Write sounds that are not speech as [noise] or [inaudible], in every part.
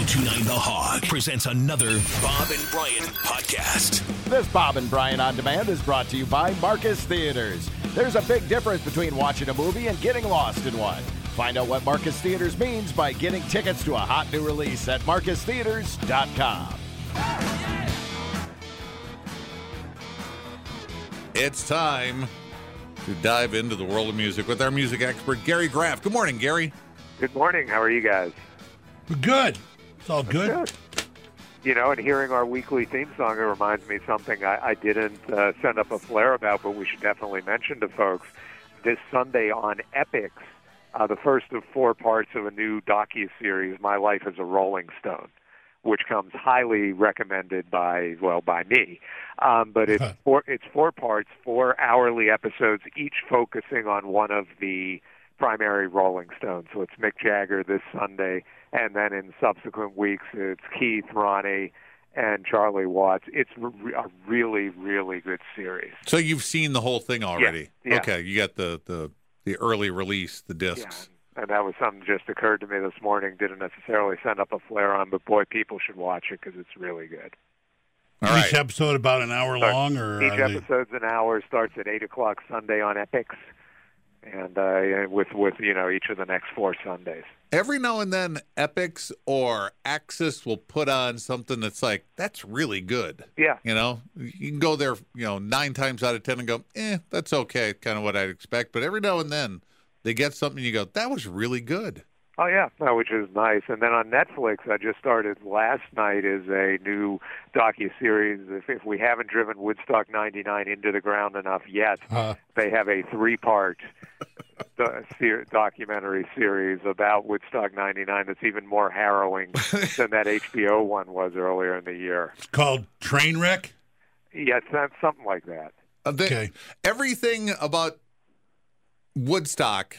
1029 The Hog presents another Bob and Brian podcast. This Bob and Brian on Demand is brought to you by Marcus Theatres. There's a big difference between watching a movie and getting lost in one. Find out what Marcus Theatres means by getting tickets to a hot new release at marcustheatres.com. It's time to dive into the world of music with our music expert, Gary Graff. Good morning, Gary. Good morning. How are you guys? Good. It's all good. Good. You know, and hearing our weekly theme song, it reminds me of something I, I didn't uh, send up a flare about, but we should definitely mention to folks. This Sunday on Epix, uh, the first of four parts of a new docu-series, My Life as a Rolling Stone, which comes highly recommended by, well, by me. Um, but it's four, it's four parts, four hourly episodes, each focusing on one of the primary Rolling Stones. So it's Mick Jagger this Sunday, and then in subsequent weeks it's Keith, Ronnie, and Charlie Watts. It's re- a really, really good series. So you've seen the whole thing already. yeah. Okay, you got the, the the early release, the discs. Yeah, and that was something just occurred to me this morning. Didn't necessarily send up a flare on, but boy, people should watch it because it's really good. All Each right. episode about an hour Starts- long, or Each are they- episode's an hour. Starts at eight o'clock Sunday on Epix, and uh, with with you know each of the next four Sundays. Every now and then, Epix or AXS will put on something that's like, that's really good. Yeah, You know, you can go there, you know, nine times out of 10 and go, eh, that's okay, kind of what I'd expect. But every now and then, they get something you go, that was really good. Oh yeah, no, which is nice. And then on Netflix, I just started last night is a new docu series. If, if we haven't driven Woodstock '99 into the ground enough yet, Uh, they have a three-part [laughs] do- ser- documentary series about Woodstock '99 that's even more harrowing [laughs] than that HBO one was earlier in the year. it's called Trainwreck. Yeah, it's not something like that. Uh, they- Okay. Everything about Woodstock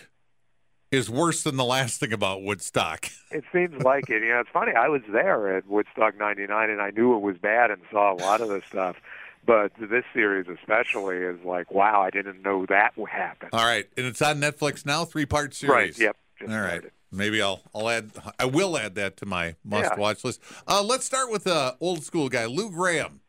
is worse than the last thing about Woodstock. [laughs] It seems like it. You know, it's funny. I was there at Woodstock '99, and I knew it was bad and saw a lot of the stuff. But this series, especially, is like, wow, I didn't know that would happen. All right, and it's on Netflix now, three part series. Right. Yep. All right. started. Maybe I'll I'll add I will add that to my must watch list. Uh, let's start with the old school guy, Lou Gramm.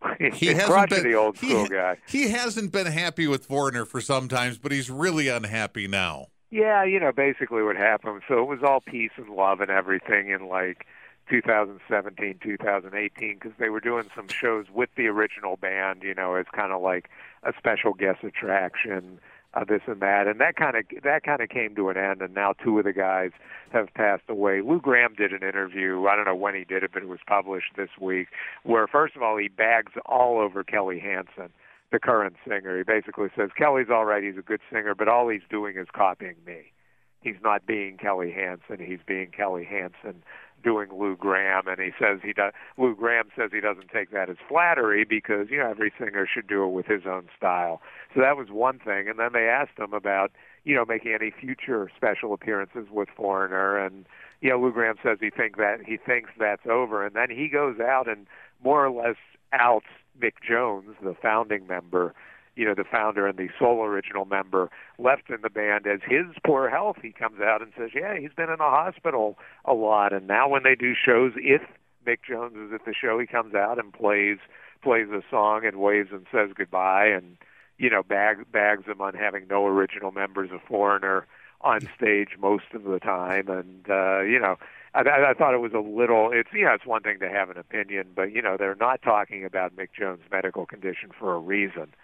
[laughs] He hasn't been old he- school guy. He hasn't been happy with Foreigner for some times, but he's really unhappy now. Yeah, you know, basically what happened. So it was all peace and love and everything in like 2017, 2018, because they were doing some shows with the original band, you know, as kind of like a special guest attraction, uh, this and that, and that kind of that kind of came to an end. And now two of the guys have passed away. Lou Gramm did an interview. I don't know when he did it, but it was published this week, where first of all he bags all over Kelly Hansen the current singer. He basically says Kelly's all right, he's a good singer, but all he's doing is copying me. He's not being Kelly Hansen, he's being Kelly Hansen doing Lou Gramm and he says he does Lou Gramm says he doesn't take that as flattery because you know every singer should do it with his own style. So that was one thing and then they asked him about, you know, making any future special appearances with Foreigner and you know, Lou Gramm says he think that he thinks that's over and then he goes out and more or less outs Mick Jones, the founding member, you know, the founder and the sole original member, left in the band as his poor health. He comes out and says, "Yeah, he's been in the hospital a lot." And now when they do shows, if Mick Jones is at the show, he comes out and plays plays a song and waves and says goodbye, and you know, bag, bags them on having no original members of Foreigner on stage most of the time, and uh, you know. I, I I thought it was a little. It's you know, it's one thing to have an opinion, but you know, they're not talking about Mick Jones' medical condition for a reason,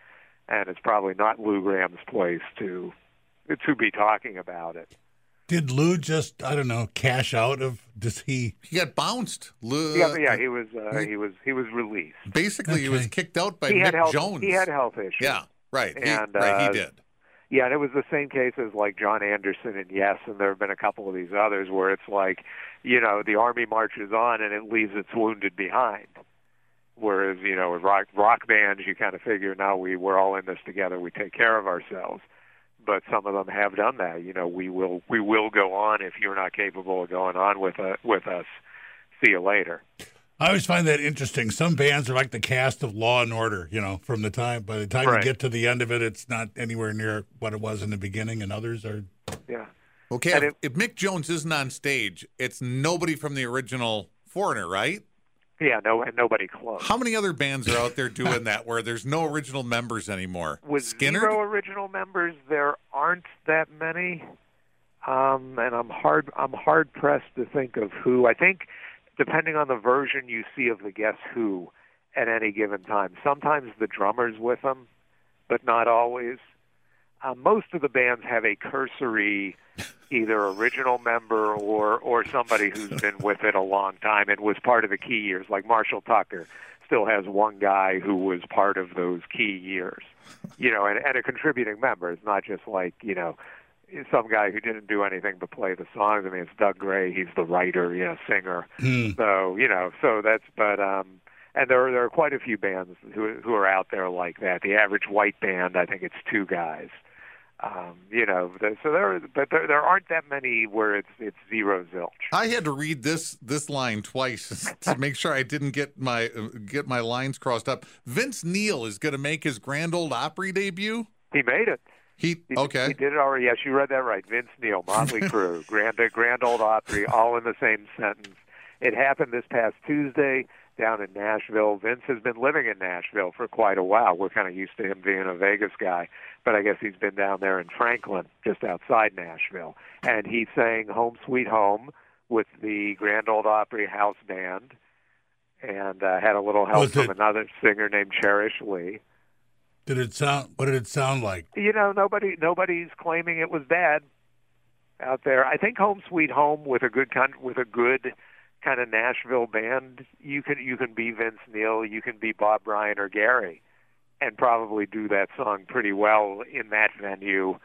and it's probably not Lou Gramm's place to to be talking about it. Did Lou just I don't know cash out of? Does he? He got bounced. Lou, yeah, yeah, he was uh, he was he was released. basically he was kicked out by he Mick had health. Jones. He had health issues. Yeah, right. He, And, right, he uh, did. Yeah, and it was the same case as like Jon Anderson and Yes, and there have been a couple of these others where it's like, you know, the army marches on and it leaves its wounded behind. Whereas, you know, with rock rock bands, you kind of figure now we we're all in this together, we take care of ourselves. But some of them have done that. You know, we will we will go on if you're not capable of going on with uh, with us. See you later. I always find that interesting. Some bands are like the cast of Law and Order. You know, from the time by the time Right. you get to the end of it, it's not anywhere near what it was in the beginning, and others are. Yeah. Okay, if, it- if Mick Jones isn't on stage, it's nobody from the original Foreigner, right? Yeah, no, and nobody close. How many other bands are out there doing that where there's no original members anymore? With Skinner? zero original members, there aren't that many, um, and I'm hard I'm hard pressed to think of who. I think, depending on the version you see of the Guess Who, at any given time, sometimes the drummer's with them, but not always. Uh, most of the bands have a cursory, [laughs] either original member or or somebody who's [laughs] been with it a long time and was part of the key years. Like Marshall Tucker still has one guy who was part of those key years, you know, and, and a contributing member. It's not just like you know some guy who didn't do anything but play the songs. I mean, it's Doug Gray. He's the writer, you know, singer. So you know, so that's but um, and there are, there are quite a few bands who who are out there like that. The average white band, I think it's two guys. Um, you know, so there, but there, there aren't that many where it's it's zero zilch. I had to read this this line twice [laughs] to make sure I didn't get my get my lines crossed up. Vince Neil is going to make his Grand Ole Opry debut. He made it. He He, okay. He did it already. Yes, you read that right. Vince Neil, Motley [laughs] Crue, Grand Grand Ole Opry, all in the same sentence. It happened this past Tuesday down in Nashville. Vince has been living in Nashville for quite a while. We're kind of used to him being a Vegas guy, but I guess he's been down there in Franklin, just outside Nashville, and he sang "Home Sweet Home" with the Grand Ole Opry House Band, and uh, had a little help Was from it- another singer named Cherish Lee. Did it sound? What did it sound like? you know nobody nobody's claiming it was bad out there i think home sweet home with a good kind with a good kind of nashville band you can you can be vince neil you can be bob bryan or gary and probably do that song pretty well in that venue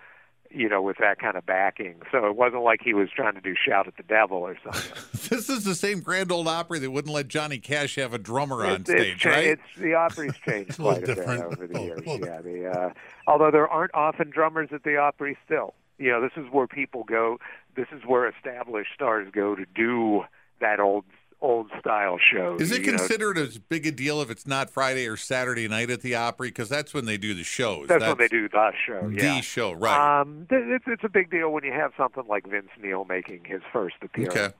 you know with that kind of backing so it wasn't like he was trying to do shout at the devil or something [laughs] This is the same Grand Ole Opry that wouldn't let Johnny Cash have a drummer on It's- stage, it's, cha- right? It's the Opry's [laughs] changed It's a quite a bit over the Oh, years. Yeah, the uh, although there aren't often drummers at the Opry still. You know, this is where people go. This is where established stars go to do that old old style show. Is it you know. considered as big a deal if it's not Friday or Saturday night at the Opry? Because that's when they do the shows. That's, when they do the show. the Yeah. show, right? Um, it's it's a big deal when you have something like Vince Neil making his first appearance. okay.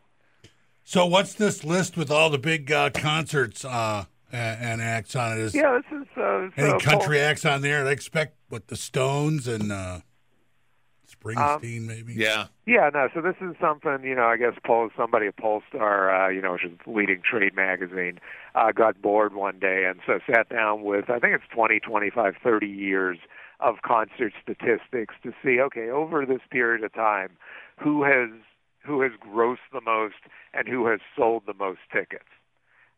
So what's this list with all the big uh, concerts uh, and, and acts on it? Is Yeah, this is uh, any so country acts on there? I expect what the Stones and uh, Springsteen, Um, maybe. Yeah. Yeah, no. So this is something you know. I guess Pol- somebody at Pollstar, uh, you know, which is a leading trade magazine, uh, got bored one day and so sat down with I think it's 20, 25, 30 years of concert statistics to see okay over this period of time who has who has grossed the most and who has sold the most tickets.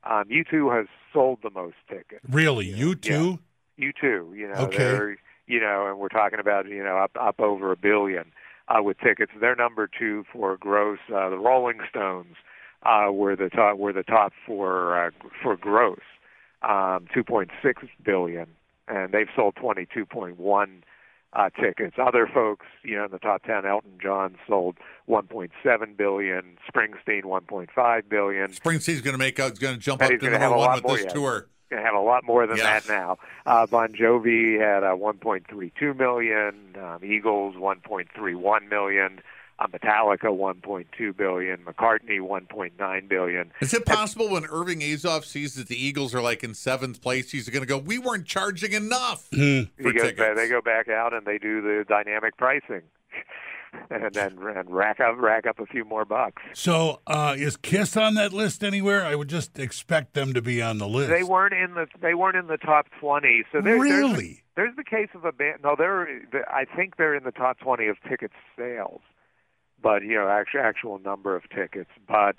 Um, U2 has sold the most tickets. Really, you too? You too, you know, Okay. You know, and we're talking about you know up up over a billion uh, with tickets. They're number two for gross. Uh, the Rolling Stones uh, were the top were the top for uh, for gross, um, two point six billion, and they've sold twenty two point one. Uh, tickets. Other folks, you know, in the top 10, Elton John sold 1.7 billion, Springsteen 1.5 billion, Springsteen's going to make out. He's going to jump And up to number one with this yeah. tour. Going to have a lot more than Yeah. that now. Uh, bon Jovi had uh, 1.32 million, um, Eagles 1.31 million, uh, Metallica 1.2 billion, McCartney 1.9 billion. Is it possible when Irving Azoff sees that the Eagles are like in seventh place, he's going to go, "We weren't charging enough for He goes tickets"? they go back out and they do the dynamic pricing, [laughs] and then and rack up rack up a few more bucks. So uh, is Kiss on that list anywhere? I would just expect them to be on the list. They weren't in the they weren't in the top 20. So there, there's, really. There's the case of a band. No, they're. I think they're in the top 20 of ticket sales, but you know, actual actual number of tickets. But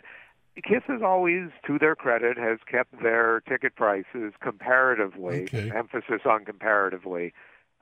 Kiss has always, to their credit, has kept their ticket prices comparatively, Okay. emphasis on comparatively,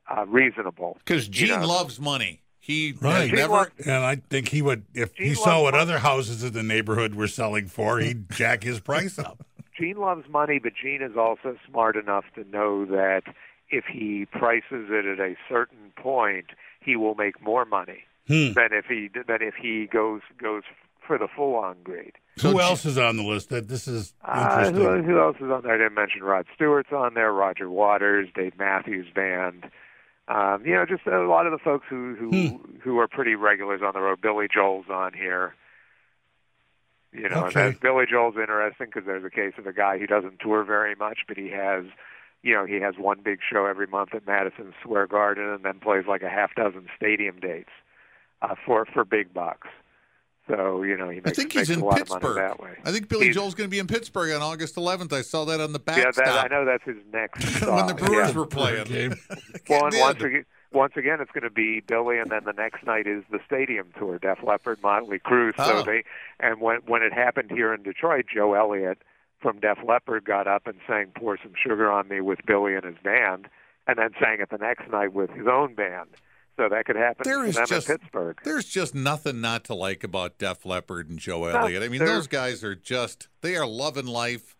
uh, reasonable. Because You Gene know. loves money. He Right. Gene never. loves- And I think he would, if he saw what money. other houses in the neighborhood were selling for, he'd [laughs] jack his price up. Gene loves money, but Gene is also smart enough to know that if he prices it at a certain point, he will make more money Hmm. than if he than if he goes goes for the full on grade. So Who else is on the list? That this is Uh, interesting. who, who else is on there? I didn't mention Rod Stewart's on there, Roger Waters, Dave Matthews Band. Um, you know, just a lot of the folks who who Hmm. who are pretty regulars on the road. Billy Joel's on here. You know, Okay. and that Billy Joel's interesting because there's a case of a guy who doesn't tour very much, but he has, you know, he has one big show every month at Madison Square Garden, and then plays like a half dozen stadium dates uh, for for big bucks. So you know, he I makes, think makes he's in a lot of money Pittsburgh. that way. I think Billy He's- Joel's going to be in Pittsburgh on August 11th. I saw that on the back. Yeah, backstop that, I know that's his next. [laughs] when the Brewers yeah. were playing. Game. [laughs] Well, and once again, once again, it's going to be Billy, and then the next night is the stadium tour, Def Leppard, Motley Crue. So Oh. they, and when when it happened here in Detroit, Joe Elliott from Def Leppard got up and sang "Pour Some Sugar on Me" with Billy and his band, and then sang it the next night with his own band. So that could happen There is just- Pittsburgh. There's just nothing not to like about Def Leppard and Joe No, Elliott. I mean, those guys are just, they are loving life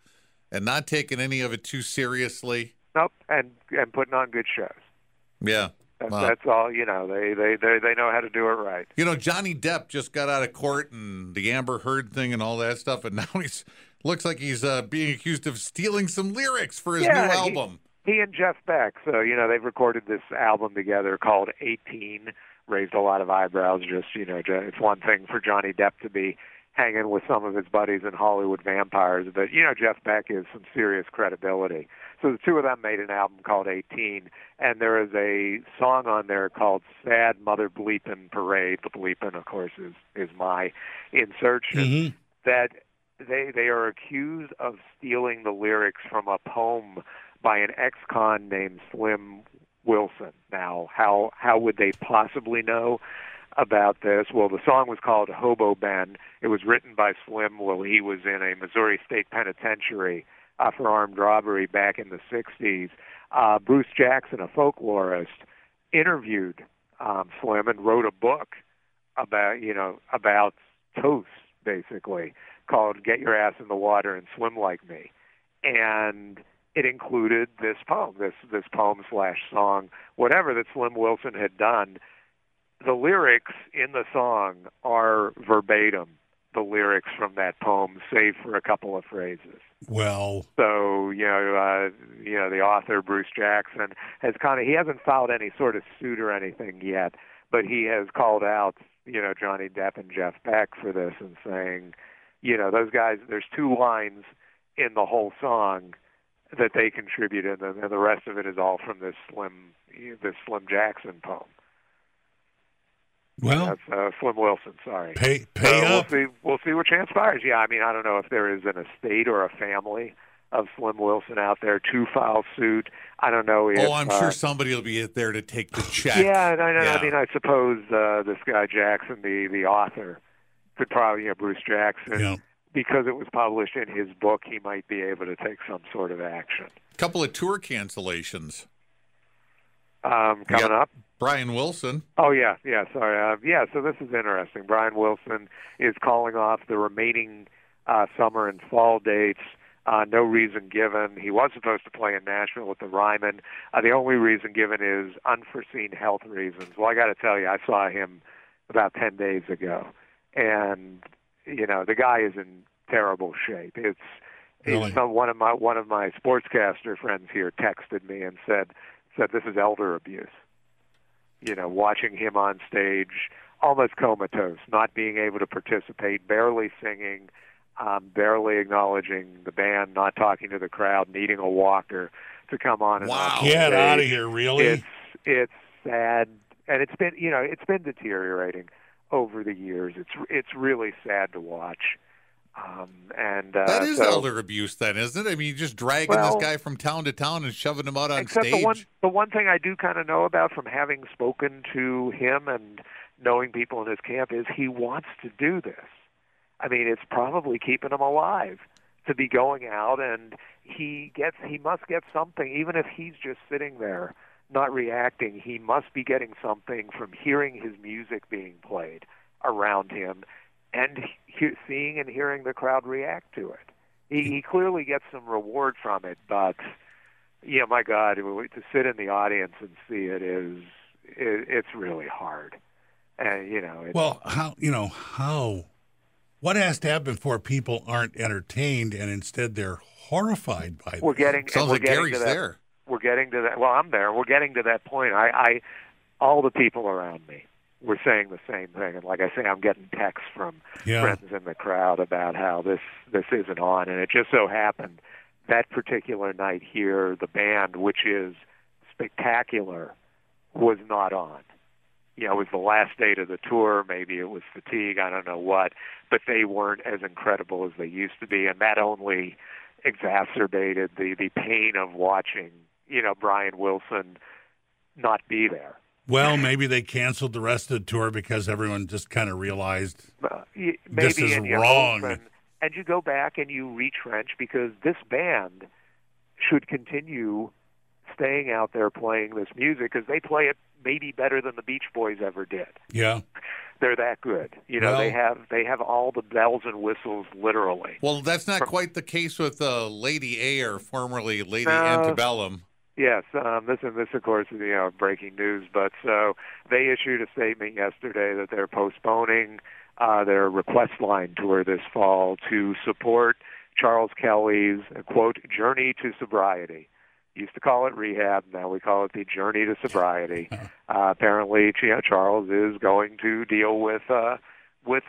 and not taking any of it too seriously. Nope, and and putting on good shows. Yeah. That's, Wow. that's all. You know, they, they they they know how to do it right. You know, Johnny Depp just got out of court and the Amber Heard thing and all that stuff, and now [laughs] he's looks like he's uh, being accused of stealing some lyrics for his Yeah, new album. he and Jeff Beck. So you know they've recorded this album together called 18. Raised a lot of eyebrows. Just you know, it's one thing for Johnny Depp to be hanging with some of his buddies in Hollywood vampires, but you know Jeff Beck is some serious credibility. So the two of them made an album called 18, and there is a song on there called "Sad Mother Bleepin' Parade." The bleepin', of course, is is my insertion Mhm. that they they are accused of stealing the lyrics from a poem by an ex-con named Slim Wilson. Now, how how would they possibly know about this? Well, the song was called Hobo Ben. It was written by Slim while he was in a Missouri State Penitentiary uh, for armed robbery back in the 60s. Uh, Bruce Jackson, a folklorist, interviewed um, Slim and wrote a book about you know about toast basically called "Get Your Ass in the Water and Swim Like Me," and it included this poem, this this poem slash song, whatever that Slim Wilson had done. The lyrics in the song are verbatim the lyrics from that poem, save for a couple of phrases. Well, So you know, uh, you know, the author Bruce Jackson has kind of he hasn't filed any sort of suit or anything yet, but he has called out you know Johnny Depp and Jeff Beck for this and saying, you know, those guys. There's two lines in the whole song that they contributed, and, and the rest of it is all from this Slim this Slim Jackson poem. well, That's uh, Slim Wilson. Sorry. pay pay up. We'll see. We'll see what transpires. Yeah, I mean, I don't know if there is an estate or a family of Slim Wilson out there to file suit. I don't know if. oh, I'm uh, sure somebody will be there to take the check. Yeah, no, no, Yeah. I mean, I suppose uh, this guy Jackson, the the author, could probably, you know, Bruce Jackson, Yeah. Because it was published in his book, he might be able to take some sort of action. A couple of tour cancellations. Um, coming up. Brian Wilson. Oh yeah, yeah. Sorry. Uh, yeah. So this is interesting. Brian Wilson is calling off the remaining uh, summer and fall dates. Uh, no reason given. He was supposed to play in Nashville with the Ryman. Uh, the only reason given is unforeseen health reasons. Well, I got to tell you, I saw him about ten days ago, and you know the guy is in terrible shape. It's Really? some, one of my one of my sportscaster friends here texted me and said said this is elder abuse you know, watching him on stage almost comatose, not being able to participate, barely singing, um, barely acknowledging the band, not talking to the crowd, needing a walker to come on and Wow. off Get out of here, really? It's it's sad, and it's been you know it's been deteriorating over the years. It's it's really sad to watch. Um, and uh, That is so, elder abuse, then, isn't it? I mean, you're just dragging Well- this guy from town to town and shoving him out on Except stage. the one the one thing I do kind of know about from having spoken to him and knowing people in his camp is he wants to do this. I mean, it's probably keeping him alive to be going out and he gets he must get something even if he's just sitting there not reacting, he must be getting something from hearing his music being played around him and he, seeing and hearing the crowd react to it. He, he clearly gets some reward from it, but yeah, my God, to sit in the audience and see it is it, it's really hard, and you know, it's, well, how you know how? What has to happen before people aren't entertained and instead they're horrified by we're this? getting Sounds we're like getting Gary's there. We're getting to that. Well, I'm there. We're getting to that point. I, I all the people around me were saying the same thing, and like I say, I'm getting texts from Yeah. friends in the crowd about how this this isn't on, and it just so happened that particular night here, the band, which is spectacular, was not on. You know, it was the last date of the tour. Maybe it was fatigue. I don't know what, but they weren't as incredible as they used to be, and that only exacerbated the the pain of watching. You know, Brian Wilson not be there. Well, maybe they canceled the rest of the tour because everyone just kind of realized. Uh, maybe This is in your wrong. hopes And, and you go back and you retrench because this band should continue staying out there playing this music because they play it maybe better than the Beach Boys ever did. Yeah. They're that good. You know, Well- they have they have all the bells and whistles literally. Well, that's not quite the case with uh, Lady A, formerly Lady No. Antebellum. Yes, um, this and this, of course, is you know breaking news. But so they issued a statement yesterday that they're postponing uh, their request line tour this fall to support Charles Kelley's uh, quote journey to sobriety. Used to call it rehab, now we call it the journey to sobriety. [laughs] Uh, apparently, you know, Charles is going to deal with uh, with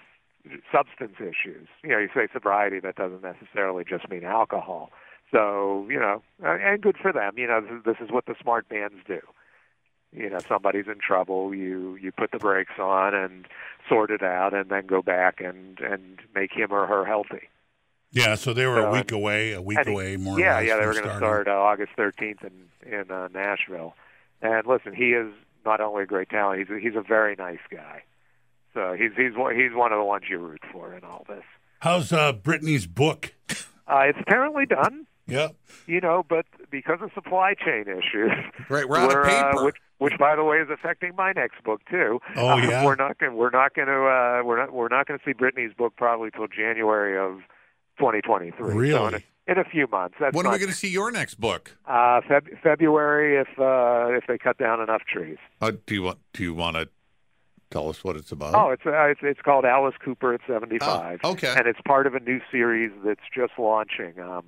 substance issues. You know, you say sobriety, that doesn't necessarily just mean alcohol. So, you know, and good for them. You know, this, is what the smart bands do. You know, somebody's in trouble, you you put the brakes on and sort it out, and then go back and and make him or her healthy. Yeah. So they were a week away, a week he- away, more yeah, yeah, they were going to start uh, August 13th in in uh, Nashville. And listen, he is not only a great talent; he's a, he's a very nice guy. So he's he's one- he's one of the ones you root for in all this. How's uh, Britney's book? Uh, it's apparently done. Yeah. you know, but because of supply chain issues, Right, we're out of uh, paper. which, which, by the way, is affecting my next book too. Oh, Uh, yeah? we're not going. We're not going to. Uh, we're not. We're not going to see Britney's book probably till January of 2023. So in Really? a, in a few months. That's when are we going to see your next book? Uh, Feb- February, if uh, if they cut down enough trees. Uh, do you want? Do you want to tell us what it's about? Oh, it's uh, it's it's called Alice Cooper at 75. Oh, okay. And it's part of a new series that's just launching. Um,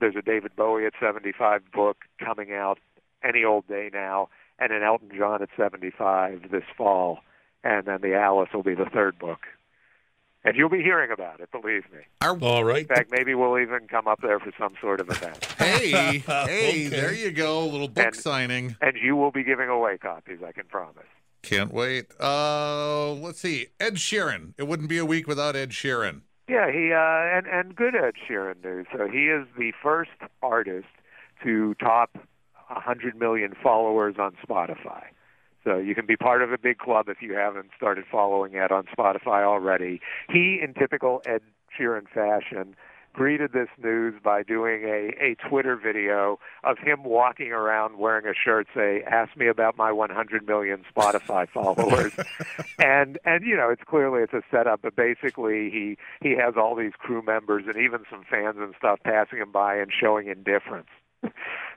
there's a David Bowie at 75 book coming out any old day now, and an Elton John at 75 this fall, and then the Alice will be the third book. And you'll be hearing about it, believe me. All right. In fact, maybe we'll even come up there for some sort of event. Hey, [laughs] hey, Okay. there you go. A little book And- signing. And you will be giving away copies, I can promise. Can't wait. Uh, let's see. Ed Sheeran. It wouldn't be a week without Ed Sheeran. Yeah, he uh, and and good Ed Sheeran news. So he is the first artist to top 100 million followers on Spotify. So you can be part of a big club if you haven't started following Ed on Spotify already. He, in typical Ed Sheeran fashion, greeted this news by doing a, a Twitter video of him walking around wearing a shirt say, "Ask me about my 100 million Spotify [laughs] followers." and and you know, it's clearly it's a setup, but basically he he has all these crew members and even some fans and stuff passing him by and showing indifference [laughs] to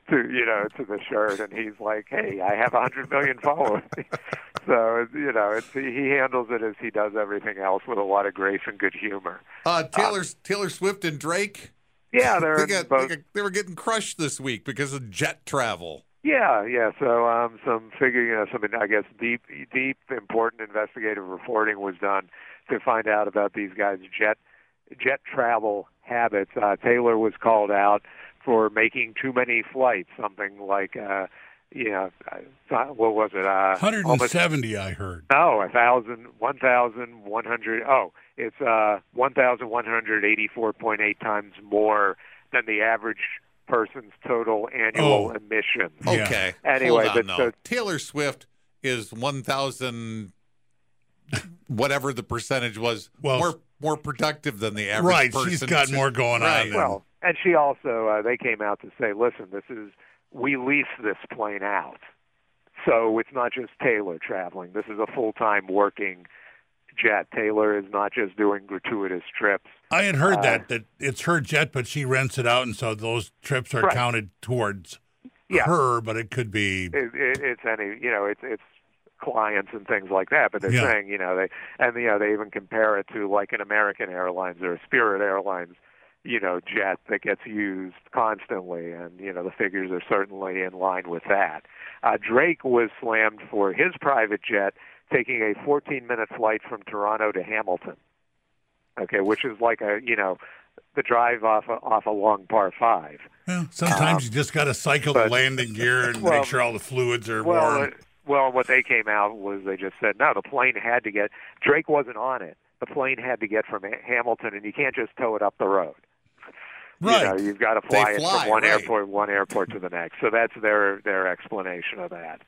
you know to the shirt, and he's like, "Hey, I have 100 million followers." [laughs] [laughs] so you know, it's he handles it as he does everything else with a lot of grace and good humor. Uh, Taylor Taylor Swift and Drake. Yeah, [laughs] they're They got, both they, got- they were getting crushed this week because of jet travel. Yeah, yeah. So um, some figure, you know, some I guess deep, deep, important investigative reporting was done to find out about these guys' jet jet travel habits. Uh, Taylor was called out for making too many flights. Something like, uh, you know, uh, what was it? Uh, almost 170, I heard. no, a thousand, one thousand, one hundred. Oh, it's uh, one thousand one hundred eighty-four point eight times more than the average person's total annual Oh. emissions. Yeah. Okay. Anyway, Hold on, but though. so- Taylor Swift is 1,000, whatever the percentage was, Well- more more productive than the average Right, person. she's got more going on Right. than- Well, and she also uh, they came out to say, listen, this is we lease this plane out, so it's not just Taylor traveling. This is a full-time working jet. Taylor is not just doing gratuitous trips. I had heard Uh, that that it's her jet, but she rents it out, and so those trips are Right. counted towards Yeah. her. But it could be It, it, it's any you know it's it's clients and things like that. But they're Yeah. saying you know they and you know they even compare it to like an American Airlines or a Spirit Airlines. You know, jet that gets used constantly, and you know the figures are certainly in line with that. Uh, Drake was slammed for his private jet taking a 14-minute flight from Toronto to Hamilton. Okay, which is like a you know the drive off a, off a long par five. Well, sometimes you just got to cycle but- the landing gear and well, make sure all the fluids are Well, warm. well, what they came out was they just said no. The plane had to get Drake wasn't on it. The plane had to get from Hamilton, and you can't just tow it up the road. Right. You know, you've got to fly it fly, from one right. airport one airport to the next. So that's their their explanation of that.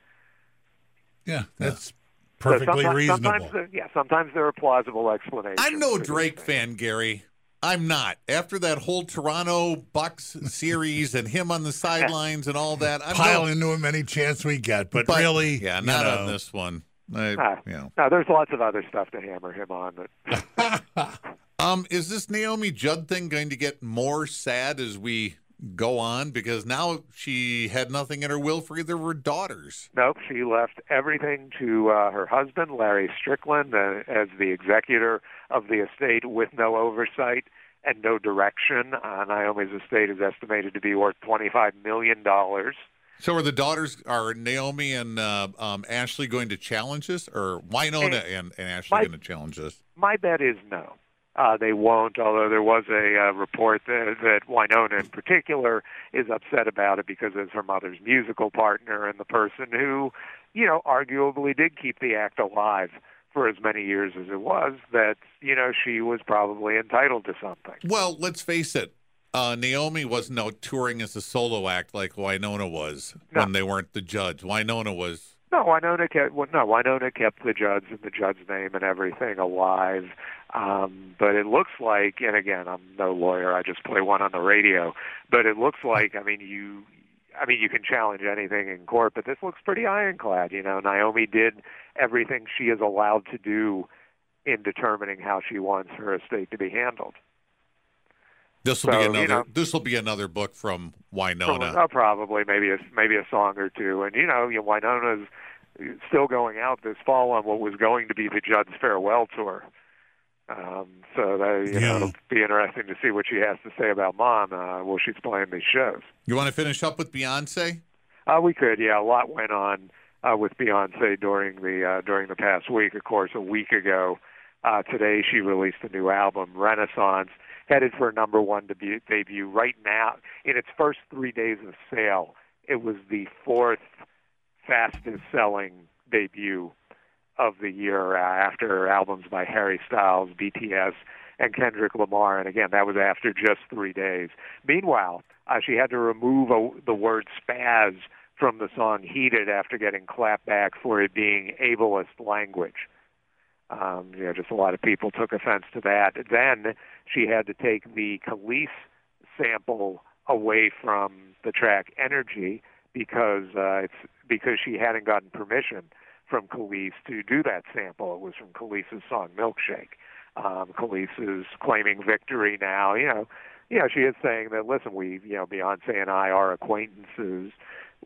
yeah, that's So perfectly sometimes, reasonable. Sometimes, yeah, sometimes there are plausible explanations. I'm no Drake fan, Gary. I'm not. After that whole Toronto Bucks series and him on the [laughs] sidelines and all that, I'm Pile no, into him any chance we get, but, but- really, yeah, not know, on this one. I, Ah. you know. No, there's lots of other stuff to hammer him on. That, [laughs] [laughs] Um, is this Naomi Judd thing going to get more sad as we go on? Because now she had nothing in her will for either of her daughters. nope, she left everything to uh, her husband, Larry Strickland, uh, as the executor of the estate with no oversight and no direction. Uh, Naomi's estate is estimated to be worth $25 million. So are the daughters, are Naomi and uh, um, Ashley going to challenge this? Or Wynonna and, and Ashley my- going to challenge this? My bet is no. Uh, they won't, although there was a uh, report that, that Wynonna in particular is upset about it because it's her mother's musical partner and the person who, you know, arguably did keep the act alive for as many years as it was, that, you know, she was probably entitled to something. Well, let's face it. Uh, Naomi wasn't out touring as a solo act like Wynonna was No. when they weren't the Judds. Wynonna was. No, Wynonna kept well, no Wynonna kept the Judds and the Judds' name and everything alive. Um, but it looks like, and again, I'm no lawyer. I just play one on the radio. But it looks like, I mean, you, I mean, you can challenge anything in court, but this looks pretty ironclad. You know, Naomi did everything she is allowed to do in determining how she wants her estate to be handled. This will So, be you another. know- this will be another book from From- Wynonna. oh, probably maybe a maybe a song or two, and you know, you know, Wynonna's still going out this fall on what was going to be the Judd's farewell tour. Um, so that, you Yeah. know, it'll be interesting to see what she has to say about Mom uh, while she's playing these shows. You want to finish up with Beyonce? Uh, we could, yeah. A lot went on uh, with Beyonce during the uh, during the past week. Of course, a week ago uh, today she released a new album, Renaissance, headed for a number one debut. Debut right now in its first three days of sale. It was the fourth fastest selling debut of the year uh, after albums by Harry Styles, BTS, and Kendrick Lamar. And again, that was after just three days. Meanwhile, uh, she had to remove a, the word spaz from the song Heated after getting clapped back for it being ableist language. Um, you know, just a lot of people took offense to that. Then she had to take the Kelis sample away from the track Energy because uh, it's because she hadn't gotten permission from Kelis to do that sample. It was from Kelis' song Milkshake. Um, Kelis is claiming victory now. You know, you know, she is saying that listen, we, you know, Beyonce and I are acquaintances.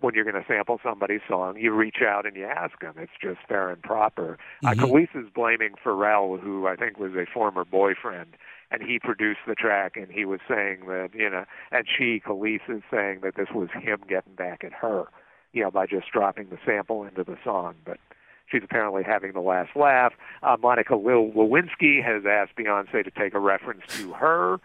When you're going to sample somebody's song, you reach out and you ask them. It's just fair and proper. Uh, Kelis is blaming Pharrell, who I think was a former boyfriend, and he produced the track, and he was saying that you know, and she, Kelis, is saying that this was him getting back at her, you know, by just dropping the sample into the song. But she's apparently having the last laugh. Uh, Monica Lil- Lewinsky has asked Beyonce to take a reference to her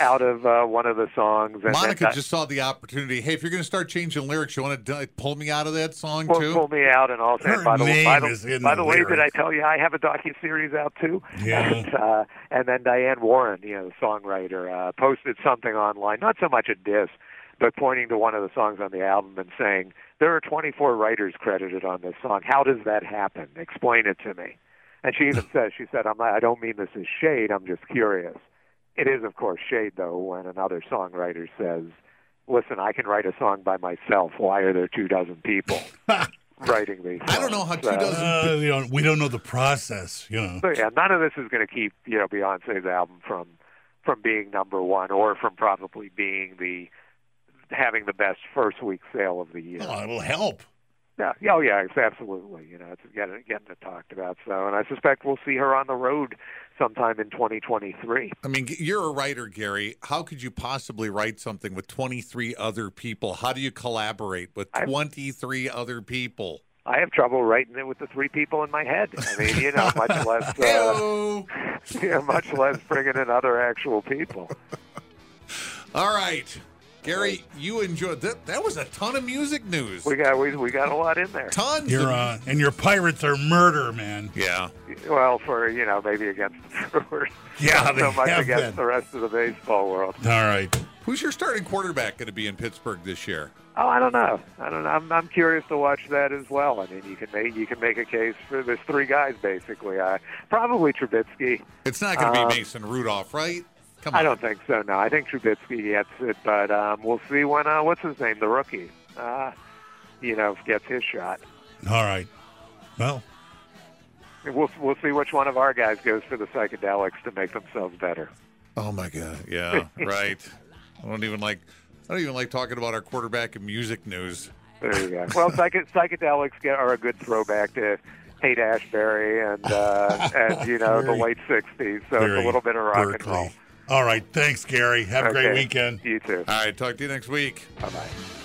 out of uh, one of the songs. And Monica then, just saw the opportunity. Hey, if you're going to start changing lyrics, you want to pull me out of that song pull, too? pull me out and all that. By the, way, name by the, is in by the the way, did I tell you I have a docu series out too? Yeah. And, uh, and then Diane Warren, you know, the songwriter, uh, posted something online, not so much a diss, but pointing to one of the songs on the album and saying there are 24 writers credited on this song. How does that happen? Explain it to me. And she even [laughs] says, she said, I'm not, I don't mean this as shade. I'm just curious. It is, of course, shade though when another songwriter says, "Listen, I can write a song by myself. Why are there two dozen people [laughs] writing these?" I don't know how songs?" two So- dozen- Uh, you know, we don't know the process, you know. so yeah, none of this is going to keep you know Beyonce's album from from being number one or from probably being the having the best first week sale of the year. Oh, it'll help. Yeah, oh yeah, it's absolutely. You know, it's getting getting it talked about. So, and I suspect we'll see her on the road sometime in 2023. I mean, you're a writer, Gary. How could you possibly write something with 23 other people? How do you collaborate with I- 23 other people? I have trouble writing it with the three people in my head. I mean, you know, much [laughs] less, uh, [laughs] yeah, much less bringing in other actual people. [laughs] All right. Gary, you enjoyed that. That was a ton of music news. We got we, we got a lot in there. Tons. You're of- uh, and your pirates are murder, man. yeah. Well, for you know, maybe against the [laughs] Brewers. Yeah, Not they so much have against been. the rest of the baseball world. All right. Who's your starting quarterback going to be in Pittsburgh this year? Oh, I don't know. I don't know. I'm, I'm curious to watch that as well. I mean, you can make you can make a case for there's three guys basically. Uh, probably Trubisky. It's not going to Um, be Mason Rudolph, right? Come on. I don't think so. No, I think Trubisky gets it, but um, we'll see when uh, what's his name, the rookie, uh, you know, gets his shot. All right. Well, We'll we'll see which one of our guys goes for the psychedelics to make themselves better. Oh my god. Yeah. [laughs] right. I don't even like. I don't even like talking about our quarterback in music news. There you go. Well, psych- psychedelics get, are a good throwback to Haight Ashbury and uh, [laughs] and you know Very- the late '60s. So very it's a little bit of rock and Berkeley. roll. All right. Thanks, Gary. Have a great Okay. weekend. You too. All right. Talk to you next week. Bye bye.